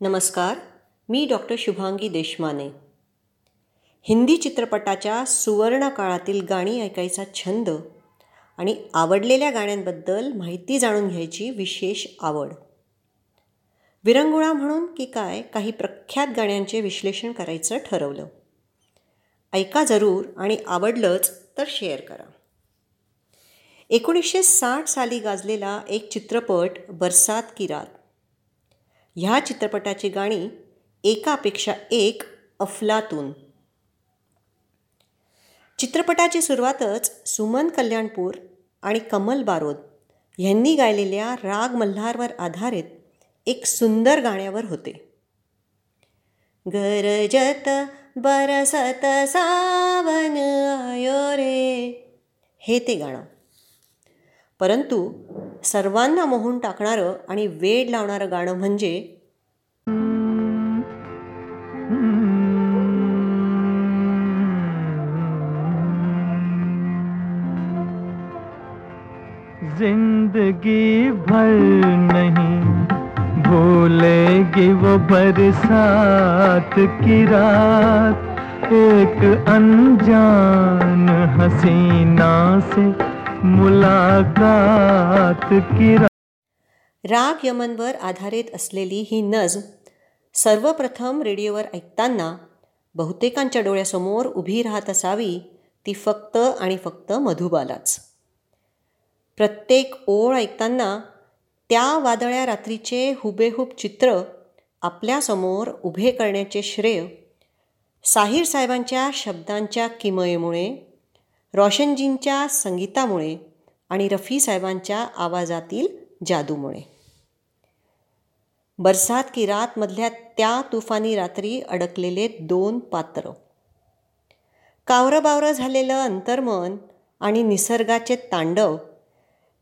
नमस्कार मी डॉक्टर शुभांगी देशमाने. हिंदी चित्रपटाच्या सुवर्ण काळातील गाणी ऐकायचा छंद आणि आवडलेल्या गाण्यांबद्दल माहिती जाणून घ्यायची विशेष आवड. विरंगुळा म्हणून की काय काही प्रख्यात गाण्यांचे विश्लेषण करायचं ठरवलं. ऐका जरूर आणि आवडलंच तर शेअर करा. एकोणीसशे साठ साली गाजलेला एक चित्रपट बरसात की रात. ह्या चित्रपटाची गाणी एकापेक्षा एक अफलातून. चित्रपटाची सुरुवातच सुमन कल्याणपूर आणि कमल बारोद यांनी गायलेल्या राग मल्हारवर आधारित एक सुंदर गाण्यावर होते. गरजत बरसत सावन आयो रे हे ते गाणं. परंतु सर्वांना मोहून टाकणारं आणि वेड लावणारं गाणं म्हणजे जिंदगी भर नहीं भूलेगी वो बरसात की रात। एक अनजान हसीना से मुलाकात की राग यमनवर आधारित असलेली ही नज सर्वप्रथम रेडिओवर ऐकताना बहुतेकांच्या डोळ्यासमोर उभी राहत असावी ती फक्त आणि फक्त मधुबालाच. प्रत्येक ओळ ऐकताना त्या वादळ्या रात्रीचे हुबेहूब चित्र आपल्यासमोर उभे करण्याचे श्रेय साहिर साहेबांच्या शब्दांच्या किमयेमुळे रोशनजींच्या संगीतामुळे आणि रफी साहेबांच्या आवाजातील जादूमुळे. बरसात की रातमधल्या त्या तुफानी रात्री अडकलेले दोन पात्र. कावरंबावरं झालेलं अंतर्मन आणि निसर्गाचे तांडव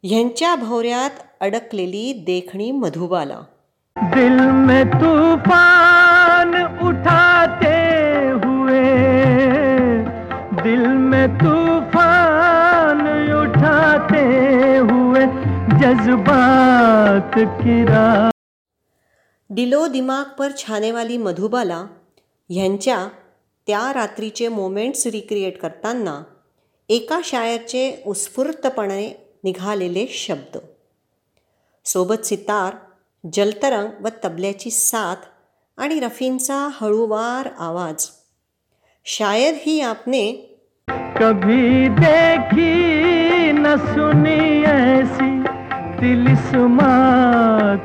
ह्यांच्या भवऱ्यात अडकलेली देखणी मधुबाला. दिल में तूफान उठाते हुए दिल में तू जज्बात की रात दिलो दिमाग पर छानेवाली मधुबाला ह्यांच्या त्या रात्रीचे मोमेंट्स रिक्रिएट करताना एका शायरचे उत्स्फूर्तपणे निघालेले शब्द. सोबत सितार जलतरंग व तबल्याची साथ आणि रफींचा हळूवार आवाज. शायद ही आपने कभी देखी न सुनी ऐसी।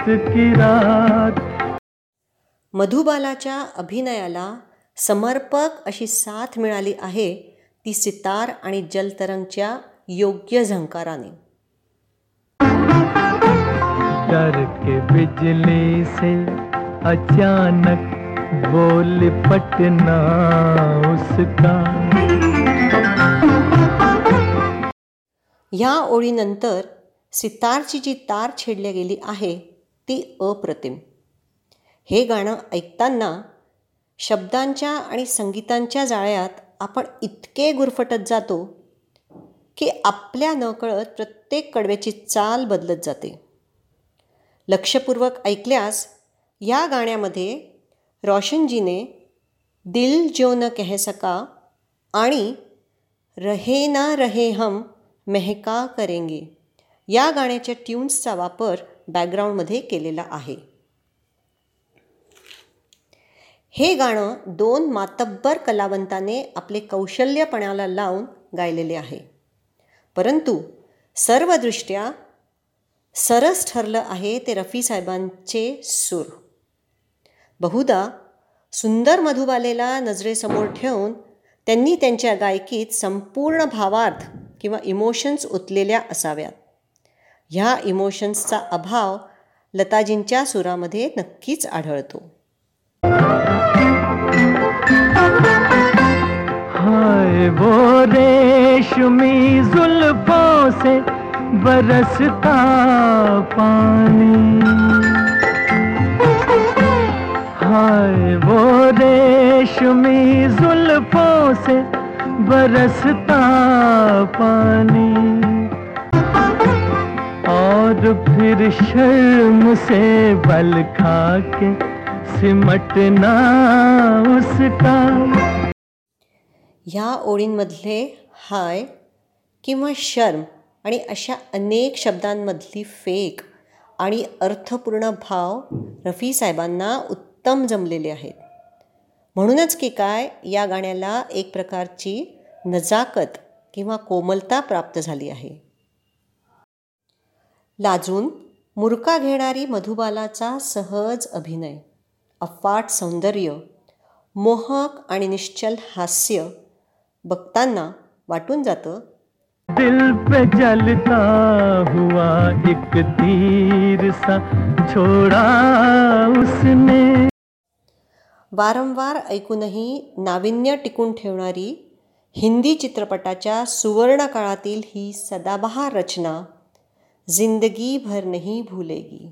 की रात। मधुबालाच्या अभिनयाला समर्पक अशी साथ मिळाली आहे ती सितार आणि जलतरंगच्या योग्य झंकाराने. के बिजली से अचानक बोल पटना उसका। ह्या ओळीनंतर सितारची जी तार छेडल्या गेली आहे ती अप्रतिम. हे गाणं ऐकताना शब्दांच्या आणि संगीतांच्या जाळ्यात आपण इतके गुरफटत जातो की आपल्या नकळत प्रत्येक कडव्याची चाल बदलत जाते. लक्षपूर्वक ऐकल्यास या गाण्यामध्ये रोशनजीने दिल जो न कह सका आणि रहे ना रहे हम मेहका करेंगे. या गाण्याच्या ट्यून्सचा वापर बॅकग्राऊंडमध्ये केलेला आहे. हे गाणं दोन मातब्बर कलावंताने आपले कौशल्यपणाला लावून गायलेले आहे. परंतु सर्वदृष्ट्या सरस ठरलं आहे ते रफी साहेबांचे सूर. बहुधा सुंदर मधुबालेला नजरेसमोर ठेवून त्यांनी त्यांच्या गायकीत संपूर्ण भावार्थ किंवा इमोशन्स ओतलेल्या असाव्यात. ह्या इमोशन्सचा अभाव लताजींच्या सुरामध्ये नक्कीच आढळतो. हाय वो रेशमी जुल्फों से बरसता पानी। हाय वो रेशमी जुल्फों से बरसता पानी। और फिर शर्म से बल खा के सिमटना उसका। ह्या ओळींमधले हाय किंवा शर्म आणि अशा अनेक शब्दांमधली फेक आणि अर्थपूर्ण भाव रफी साहेबांना उत्तम जमलेले आहेत. म्हणूनच की काय या गाण्याला एक प्रकारची नजाकत किंवा कोमलता प्राप्त झाली आहे. लाजून मुरका घेणारी मधुबालाचा सहज अभिनय अफाट सौंदर्य मोहक आणि निश्चल हास्य बघताना वाटून जातं. दिल पे जलता हुआ एक तीर सा छोड़ा उसने। वारंवार ऐकूनही नाविन्य टिकून ठेवणारी हिंदी चित्रपटाच्या सुवर्ण काळातील ही सदाबहार रचना जिंदगी भर नहीं भूलेगी।